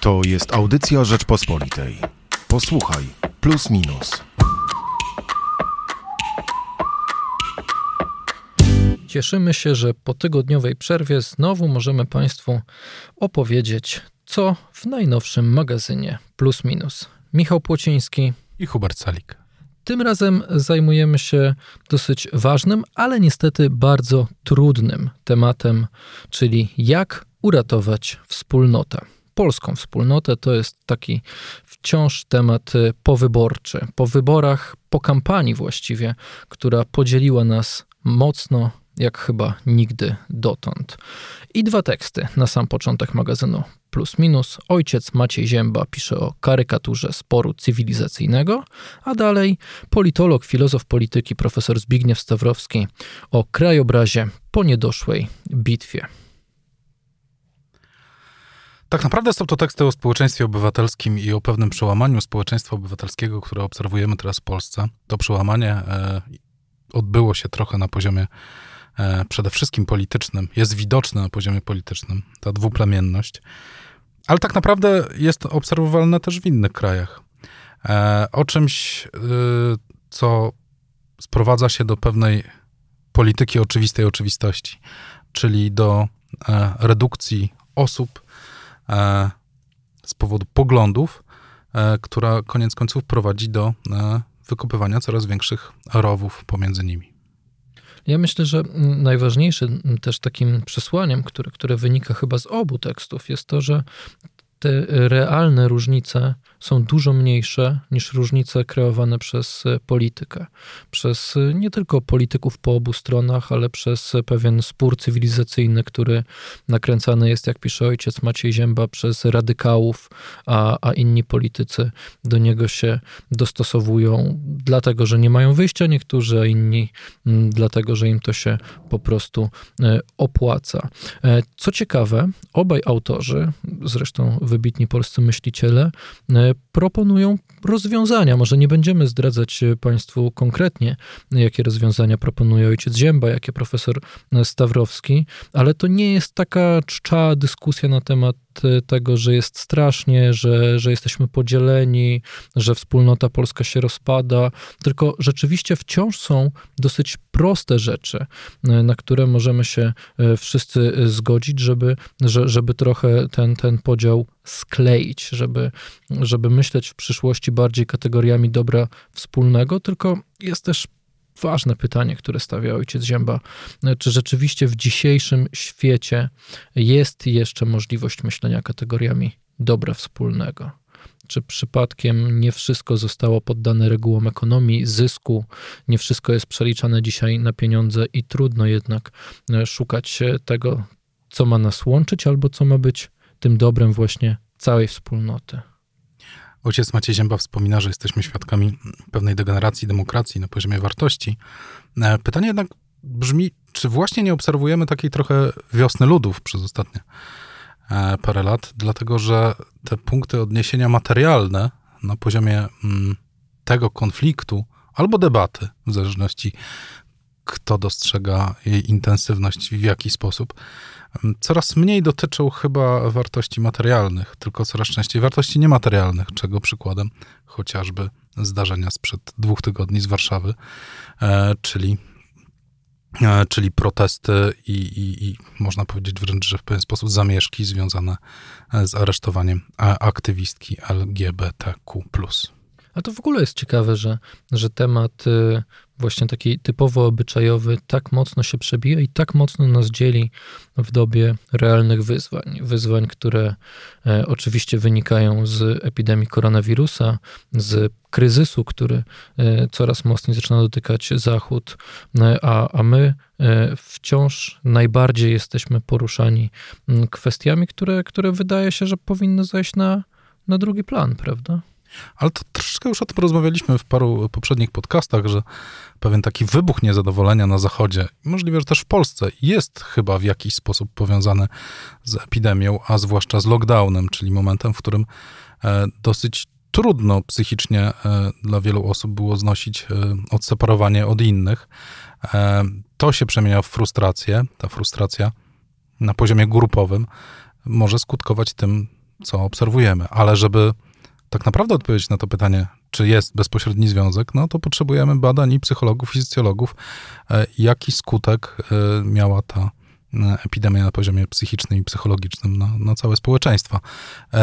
To jest audycja Rzeczpospolitej. Posłuchaj, plus minus. Cieszymy się, że po tygodniowej przerwie znowu możemy Państwu opowiedzieć, co w najnowszym magazynie Plus Minus. Michał Płociński i Hubert Salik. Tym razem zajmujemy się dosyć ważnym, ale niestety bardzo trudnym tematem, czyli jak uratować wspólnotę. Polską wspólnotę to jest taki wciąż temat powyborczy. Po wyborach, po kampanii właściwie, która podzieliła nas mocno jak chyba nigdy dotąd. I dwa teksty na sam początek magazynu Plus Minus. Ojciec Maciej Zięba pisze o karykaturze sporu cywilizacyjnego, a dalej politolog, filozof polityki profesor Zbigniew Stawrowski o krajobrazie po niedoszłej bitwie. Tak naprawdę są to teksty o społeczeństwie obywatelskim i o pewnym przełamaniu społeczeństwa obywatelskiego, które obserwujemy teraz w Polsce. To przełamanie e, odbyło się trochę na poziomie E, przede wszystkim politycznym, jest widoczny na poziomie politycznym, ta dwuplemienność, ale tak naprawdę jest obserwowalne też w innych krajach. E, o czymś, y, co sprowadza się do pewnej polityki oczywistej oczywistości, czyli do e, redukcji osób z powodu poglądów, która koniec końców prowadzi do wykopywania coraz większych rowów pomiędzy nimi. Ja myślę, że najważniejszym też takim przesłaniem, które, które wynika chyba z obu tekstów, jest to, że te realne różnice są dużo mniejsze niż różnice kreowane przez e, politykę. Przez e, nie tylko polityków po obu stronach, ale przez pewien spór cywilizacyjny, który nakręcany jest, jak pisze ojciec Maciej Zięba, przez radykałów, a, a inni politycy do niego się dostosowują, dlatego że nie mają wyjścia niektórzy, a inni dlatego, że im to się po prostu e, opłaca. Co ciekawe, obaj autorzy, zresztą wybitni polscy myśliciele, proponują rozwiązania. Może nie będziemy zdradzać Państwu konkretnie, jakie rozwiązania proponuje ojciec Zięba, jakie profesor Stawrowski, ale to nie jest taka czcza dyskusja na temat tego, że jest strasznie, że, że jesteśmy podzieleni, że wspólnota polska się rozpada, tylko rzeczywiście wciąż są dosyć proste rzeczy, na które możemy się e, wszyscy zgodzić, żeby, żeby trochę ten, ten podział skleić, żeby, żeby myśleć w przyszłości bardziej kategoriami dobra wspólnego, tylko jest też ważne pytanie, które stawia ojciec Zięba. Czy rzeczywiście w dzisiejszym świecie jest jeszcze możliwość myślenia kategoriami dobra wspólnego? Czy przypadkiem nie wszystko zostało poddane regułom ekonomii, zysku, nie wszystko jest przeliczane dzisiaj na pieniądze i trudno jednak szukać tego, co ma nas łączyć, albo co ma być tym dobrem właśnie całej wspólnoty? Ojciec Maciej Zięba wspomina, że jesteśmy świadkami pewnej degeneracji demokracji na poziomie wartości. E, pytanie jednak brzmi, czy właśnie nie obserwujemy takiej trochę wiosny ludów przez ostatnie e, parę lat, dlatego że te punkty odniesienia materialne na poziomie mm, tego konfliktu albo debaty, w zależności kto dostrzega jej intensywność i w jaki sposób, coraz mniej dotyczą chyba wartości materialnych, tylko coraz częściej wartości niematerialnych, czego przykładem chociażby zdarzenia sprzed dwóch tygodni z Warszawy, e, czyli e, czyli protesty i, i, i, można powiedzieć wręcz, że w pewien sposób zamieszki związane e, z aresztowaniem aktywistki LGBTQ. A to w ogóle jest ciekawe, że, że temat y, właśnie taki typowo obyczajowy tak mocno się przebija i tak mocno nas dzieli w dobie realnych wyzwań. Wyzwań, które e, oczywiście wynikają z epidemii koronawirusa, z kryzysu, który e, coraz mocniej zaczyna dotykać Zachód, e, a, a my wciąż najbardziej jesteśmy poruszani kwestiami, które, które wydaje się, że powinny zajść na, na drugi plan, prawda? Ale to troszeczkę już o tym rozmawialiśmy w paru poprzednich podcastach, że pewien taki wybuch niezadowolenia na Zachodzie, możliwe, że też w Polsce, jest chyba w jakiś sposób powiązany z epidemią, a zwłaszcza z lockdownem, czyli momentem, w którym e, dosyć trudno psychicznie e, dla wielu osób było znosić e, odseparowanie od innych. To się przemienia w frustrację. Ta frustracja na poziomie grupowym może skutkować tym, co obserwujemy, ale żeby tak naprawdę odpowiedzieć na to pytanie, czy jest bezpośredni związek, no to potrzebujemy badań i psychologów, i socjologów, e, jaki skutek e, miała ta e, epidemia na poziomie psychicznym i psychologicznym na, na całe społeczeństwa.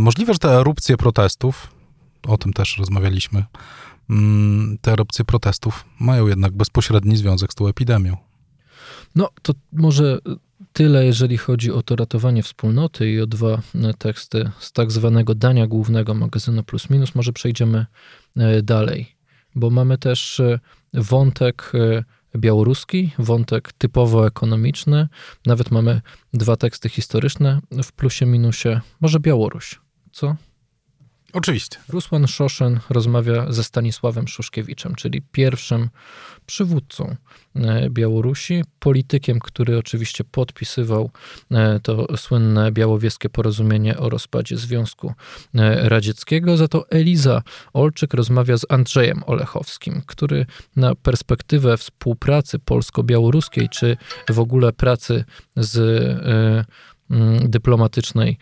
Możliwe, że te erupcje protestów, o tym też rozmawialiśmy, mm, te erupcje protestów mają jednak bezpośredni związek z tą epidemią. No, to może tyle, jeżeli chodzi o to ratowanie wspólnoty i o dwa e, teksty z tak zwanego dania głównego magazynu Plus Minus. Może przejdziemy e, dalej, bo mamy też e, wątek białoruski, wątek typowo ekonomiczny. Nawet mamy dwa teksty historyczne w plusie minusie. Może Białoruś, co? Oczywiście. Rusłan Szoszen rozmawia ze Stanisławem Szuszkiewiczem, czyli pierwszym przywódcą e, Białorusi, politykiem, który oczywiście podpisywał e, to słynne białowieskie porozumienie o rozpadzie Związku e, Radzieckiego. Za to Eliza Olczyk rozmawia z Andrzejem Olechowskim, który na perspektywę współpracy polsko-białoruskiej, czy w ogóle pracy z dyplomatycznej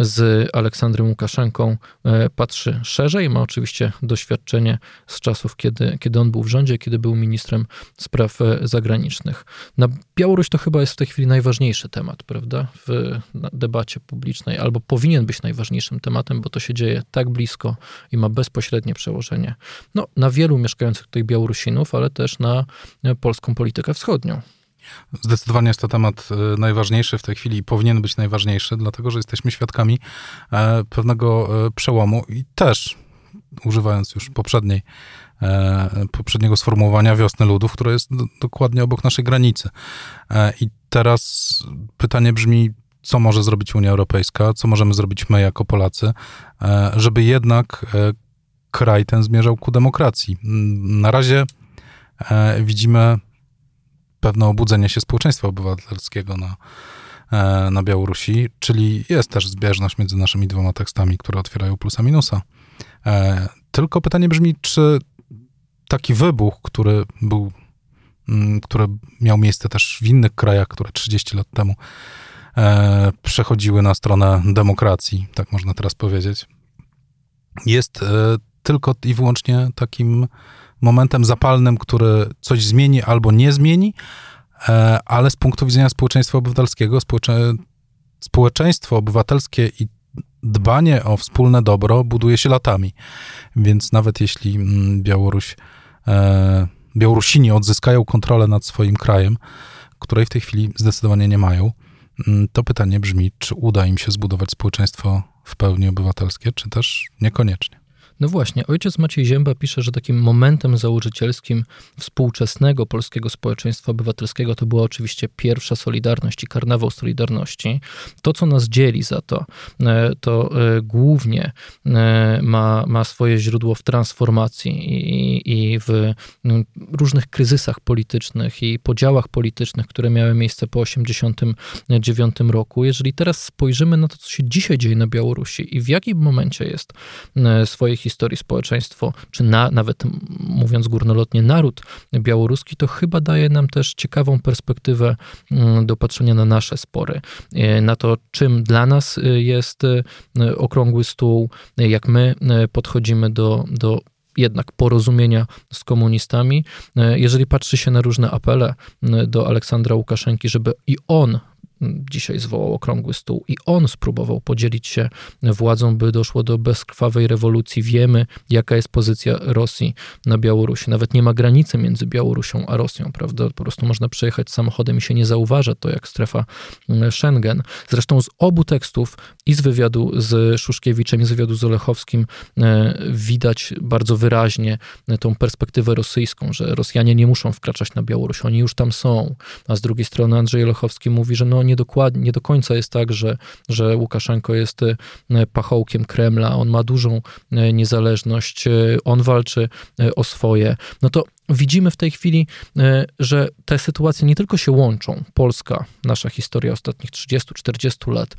z Aleksandrem Łukaszenką e, patrzy szerzej. Ma oczywiście doświadczenie z czasów, kiedy, kiedy on był w rządzie, kiedy był ministrem spraw e, zagranicznych. Na Białoruś to chyba jest w tej chwili najważniejszy temat, prawda, w debacie publicznej, albo powinien być najważniejszym tematem, bo to się dzieje tak blisko i ma bezpośrednie przełożenie no, na wielu mieszkających tutaj Białorusinów, ale też na e, polską politykę wschodnią. Zdecydowanie jest to temat e, najważniejszy w tej chwili i powinien być najważniejszy, dlatego że jesteśmy świadkami e, pewnego e, przełomu i też używając już poprzedniej, poprzedniego sformułowania wiosny ludów, które jest dokładnie obok naszej granicy. I teraz pytanie brzmi, co może zrobić Unia Europejska, co możemy zrobić my jako Polacy, żeby jednak kraj ten zmierzał ku demokracji. Na razie widzimy pewne obudzenie się społeczeństwa obywatelskiego na, e, na Białorusi, czyli jest też zbieżność między naszymi dwoma tekstami, które otwierają plusa minusa. E, tylko pytanie brzmi, czy taki wybuch, który był, mm, który miał miejsce też w innych krajach, które 30 lat temu e, przechodziły na stronę demokracji, tak można teraz powiedzieć, jest tylko i wyłącznie takim momentem zapalnym, który coś zmieni albo nie zmieni, e, ale z punktu widzenia społeczeństwa obywatelskiego, społecze... społeczeństwo obywatelskie i dbanie o wspólne dobro buduje się latami. Więc nawet jeśli mm, Białoruś, e, Białorusini odzyskają kontrolę nad swoim krajem, której w tej chwili zdecydowanie nie mają, mm, to pytanie brzmi, czy uda im się zbudować społeczeństwo w pełni obywatelskie, czy też niekoniecznie. No właśnie, ojciec Maciej Zięba pisze, że takim momentem założycielskim współczesnego polskiego społeczeństwa obywatelskiego to była oczywiście pierwsza Solidarność i karnawał Solidarności. To, co nas dzieli za to, e, to e, głównie e, ma, ma swoje źródło w transformacji i, i w różnych kryzysach politycznych i podziałach politycznych, które miały miejsce po 1989 roku. Jeżeli teraz spojrzymy na to, co się dzisiaj dzieje na Białorusi i w jakim momencie jest swojej historii, historii społeczeństwo, czy na, nawet mówiąc górnolotnie naród białoruski, to chyba daje nam też ciekawą perspektywę mm, do patrzenia na nasze spory, e, na to, czym dla nas e, jest e, okrągły stół, jak my podchodzimy do, do jednak porozumienia z komunistami. Jeżeli patrzy się na różne apele do Aleksandra Łukaszenki, żeby i on dzisiaj zwołał okrągły stół i on spróbował podzielić się władzą, by doszło do bezkrwawej rewolucji. Wiemy, jaka jest pozycja Rosji na Białorusi. Nawet nie ma granicy między Białorusią a Rosją, prawda? Po prostu można przejechać samochodem i się nie zauważa to jak strefa mm, Schengen. Zresztą z obu tekstów i z wywiadu z Szuszkiewiczem, i z wywiadu z Olechowskim e, widać bardzo wyraźnie tą perspektywę rosyjską, że Rosjanie nie muszą wkraczać na Białoruś, oni już tam są. A z drugiej strony Andrzej Olechowski mówi, że no nie, dokładnie, nie do końca jest tak, że, że Łukaszenko jest e, pachołkiem Kremla, on ma dużą e, niezależność, e, on walczy o swoje. No to widzimy w tej chwili, że te sytuacje nie tylko się łączą, Polska, nasza historia ostatnich 30-40 lat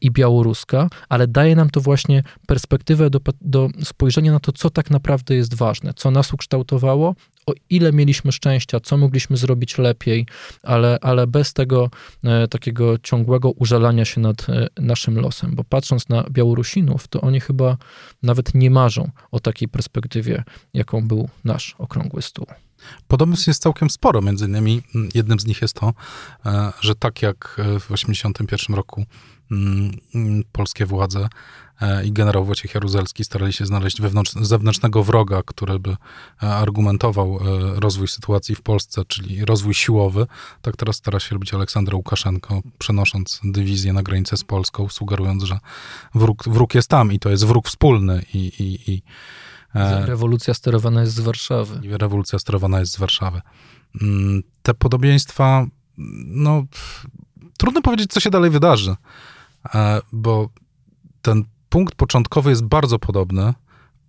i białoruska, ale daje nam to właśnie perspektywę do, do spojrzenia na to, co tak naprawdę jest ważne, co nas ukształtowało o ile mieliśmy szczęścia, co mogliśmy zrobić lepiej, ale, ale bez tego e, takiego ciągłego użalania się nad e, naszym losem. Bo patrząc na Białorusinów, to oni chyba nawet nie marzą o takiej perspektywie, jaką był nasz okrągły stół. Podobnych jest całkiem sporo. Między innymi mm, jednym z nich jest to, e, że tak jak w 1981 roku mm, mm, polskie władze e, i generał Wojciech Jaruzelski starali się znaleźć wewnątrz, zewnętrznego wroga, który by e, argumentował rozwój sytuacji w Polsce, czyli rozwój siłowy, tak teraz stara się robić Aleksander Łukaszenko, przenosząc dywizję na granicę z Polską, sugerując, że wróg, wróg jest tam i to jest wróg wspólny i, i, i E, rewolucja sterowana jest z Warszawy. Rewolucja sterowana jest z Warszawy. Mm, te podobieństwa, no, trudno powiedzieć, co się dalej wydarzy, e, bo ten punkt początkowy jest bardzo podobny,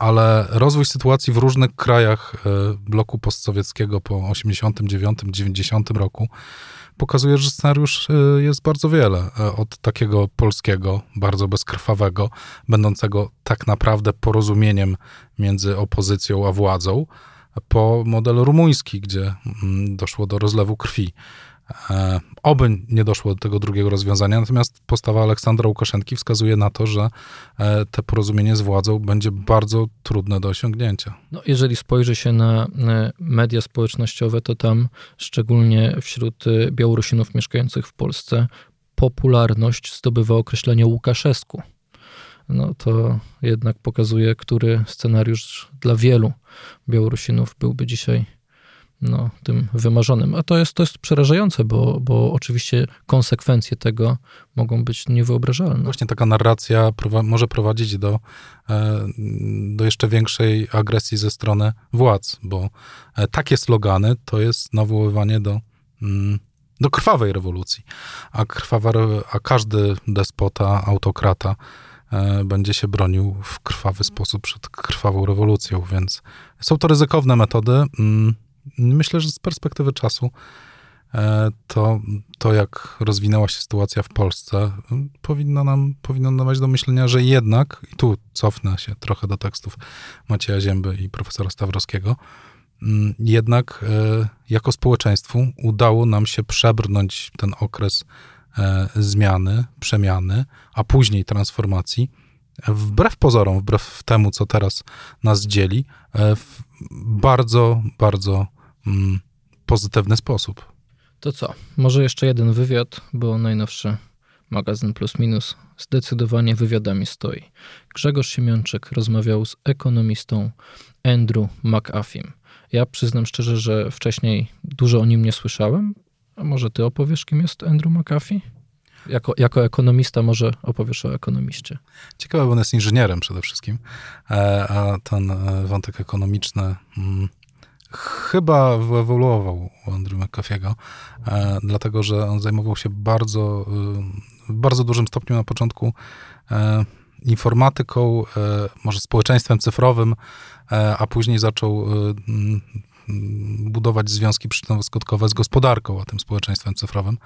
ale rozwój sytuacji w różnych krajach e, bloku postsowieckiego po 89-90 roku pokazuje, że scenariusz y, jest bardzo wiele. E, od takiego polskiego, bardzo bezkrwawego, będącego tak naprawdę porozumieniem między opozycją a władzą, po model rumuński, gdzie mm, doszło do rozlewu krwi. E, oby nie doszło do tego drugiego rozwiązania, natomiast postawa Aleksandra Łukaszenki wskazuje na to, że e, te porozumienie z władzą będzie bardzo trudne do osiągnięcia. No, jeżeli spojrzy się na e, media społecznościowe, to tam szczególnie wśród Białorusinów mieszkających w Polsce popularność zdobywa określenie Łukaszesku. No to jednak pokazuje, który scenariusz dla wielu Białorusinów byłby dzisiaj no, tym wymarzonym. A to jest, to jest przerażające, bo, bo oczywiście konsekwencje tego mogą być niewyobrażalne. Właśnie taka narracja może prowadzić do, e, do jeszcze większej agresji ze strony władz, bo e, takie slogany to jest nawoływanie do, mm, do krwawej rewolucji. A, krwawa, a każdy despota, autokrata e, będzie się bronił w krwawy sposób przed krwawą rewolucją, więc są to ryzykowne metody. Mm, Myślę, że z perspektywy czasu e, to, to jak rozwinęła się sytuacja w Polsce, powinno nam, powinno dawać do myślenia, że jednak, i tu cofnę się trochę do tekstów Macieja Zięby i profesora Stawrowskiego, mm, jednak e, jako społeczeństwu udało nam się przebrnąć ten okres e, zmiany, przemiany, a później transformacji, wbrew pozorom, wbrew temu, co teraz nas dzieli, bardzo, bardzo mm, pozytywny sposób. To co? Może jeszcze jeden wywiad, bo najnowszy magazyn Plus Minus zdecydowanie wywiadami stoi. Grzegorz Siemiączek rozmawiał z ekonomistą Andrew McAfee. Ja przyznam szczerze, że wcześniej dużo o nim nie słyszałem. A może ty opowiesz, kim jest Andrew McAfee? Jako, jako ekonomista może opowiesz o ekonomiście. Ciekawe, bo on jest inżynierem przede wszystkim, e, a ten e, wątek ekonomiczny mm, chyba wyewoluował u Andrew McAfee'ego, e, dlatego że on zajmował się bardzo, w bardzo dużym stopniu na początku informatyką, może społeczeństwem cyfrowym, a później zaczął mm, budować związki przyczynowo-skutkowe z gospodarką, a tym społeczeństwem cyfrowym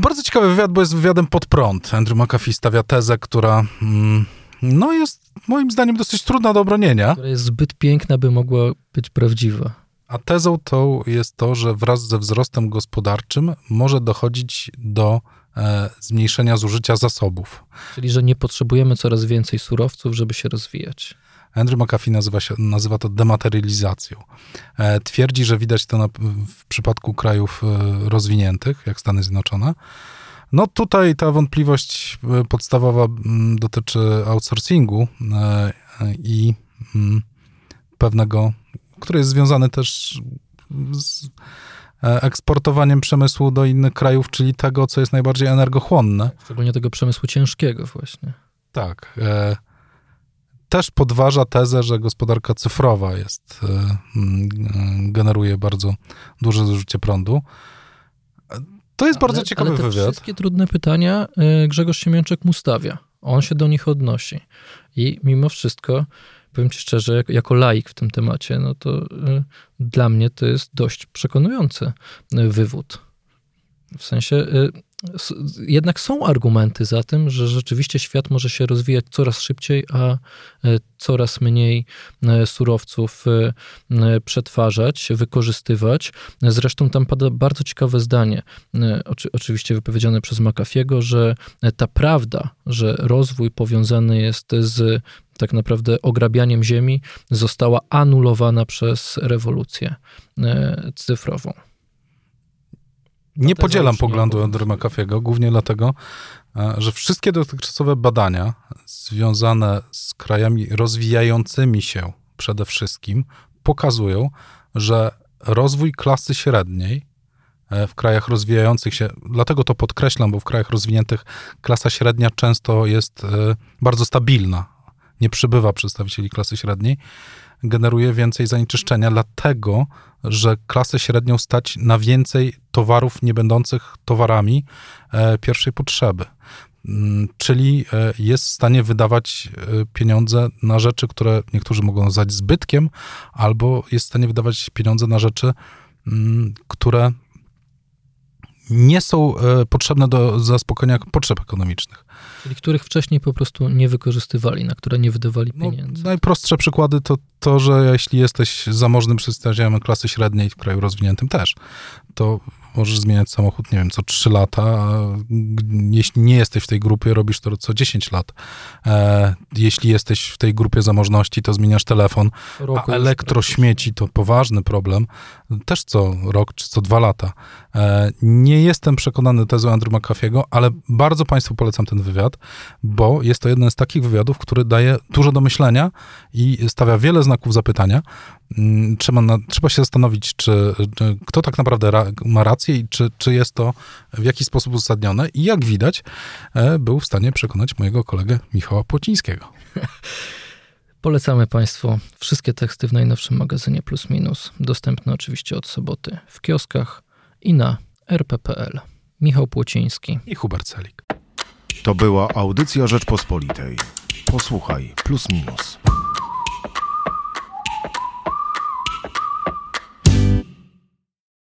bardzo ciekawy wywiad, bo jest wywiadem pod prąd. Andrew McAfee stawia tezę, która mm, no jest moim zdaniem dosyć trudna do obronienia. Która jest zbyt piękna, by mogła być prawdziwa. A tezą tą jest to, że wraz ze wzrostem gospodarczym może dochodzić do e, zmniejszenia zużycia zasobów. Czyli, że nie potrzebujemy coraz więcej surowców, żeby się rozwijać. Andrew McAfee nazywa, się, nazywa to dematerializacją. E, twierdzi, że widać to na, w przypadku krajów e, rozwiniętych, jak Stany Zjednoczone. No tutaj ta wątpliwość e, podstawowa dotyczy outsourcingu i pewnego, który jest związany też z eksportowaniem przemysłu do innych krajów, czyli tego, co jest najbardziej energochłonne. Szczególnie tego przemysłu ciężkiego właśnie. Tak też podważa tezę, że gospodarka cyfrowa jest, e, mm, generuje bardzo duże zużycie prądu. To jest ale, bardzo ciekawy ale te wywiad. Wszystkie trudne pytania e, Grzegorz Siemiączek mu stawia. On się do nich odnosi. I mimo wszystko, powiem ci szczerze, jako, jako laik w tym temacie, no to y, dla mnie to jest dość przekonujący wywód. W sensie y, jednak są argumenty za tym, że rzeczywiście świat może się rozwijać coraz szybciej, a e, coraz mniej e, surowców e, przetwarzać, wykorzystywać. Zresztą tam pada bardzo ciekawe zdanie, oczywiście wypowiedziane przez McAfee'ego, że ta prawda, że rozwój powiązany jest z tak naprawdę ograbianiem ziemi, została anulowana przez rewolucję cyfrową. Nie podzielam poglądu Andrew McAfee'ego, głównie dlatego, e, że wszystkie dotychczasowe badania związane z krajami rozwijającymi się przede wszystkim pokazują, że rozwój klasy średniej e, w krajach rozwijających się, dlatego to podkreślam, bo w krajach rozwiniętych klasa średnia często jest e, bardzo stabilna, nie przybywa przedstawicieli klasy średniej, generuje więcej zanieczyszczenia, dlatego że klasę średnią stać na więcej towarów nie będących towarami e, pierwszej potrzeby. Mm, czyli e, jest w stanie wydawać e, pieniądze na rzeczy, które niektórzy mogą nazwać zbytkiem, albo jest w stanie wydawać pieniądze na rzeczy, mm, które nie są potrzebne do zaspokojenia potrzeb ekonomicznych. Czyli których wcześniej po prostu nie wykorzystywali, na które nie wydawali no, pieniędzy. No, najprostsze przykłady to to, że jeśli jesteś zamożnym przedstawicielem klasy średniej w kraju rozwiniętym też, to możesz zmieniać samochód, nie wiem, co 3 lata, a jeśli nie jesteś w tej grupie, robisz to co 10 lat. E, jeśli jesteś w tej grupie zamożności, to zmieniasz telefon, a elektrośmieci to poważny problem, też co rok czy co dwa lata. E, nie jestem przekonany tezą Andrew McAfee'ego, ale bardzo Państwu polecam ten wywiad, bo jest to jeden z takich wywiadów, który daje dużo do myślenia i stawia wiele znaków zapytania. Mm, trzeba, na, trzeba się zastanowić, czy, czy, kto tak naprawdę ra, ma rację i czy, czy jest to w jakiś sposób uzasadnione. I jak widać, e, był w stanie przekonać mojego kolegę Michała Płocińskiego. Polecamy Państwu wszystkie teksty w najnowszym magazynie Plus Minus, dostępne oczywiście od soboty w kioskach i na rp.pl. Michał Płociński i Hubert Celik. To była audycja Rzeczpospolitej. Posłuchaj Plus Minus.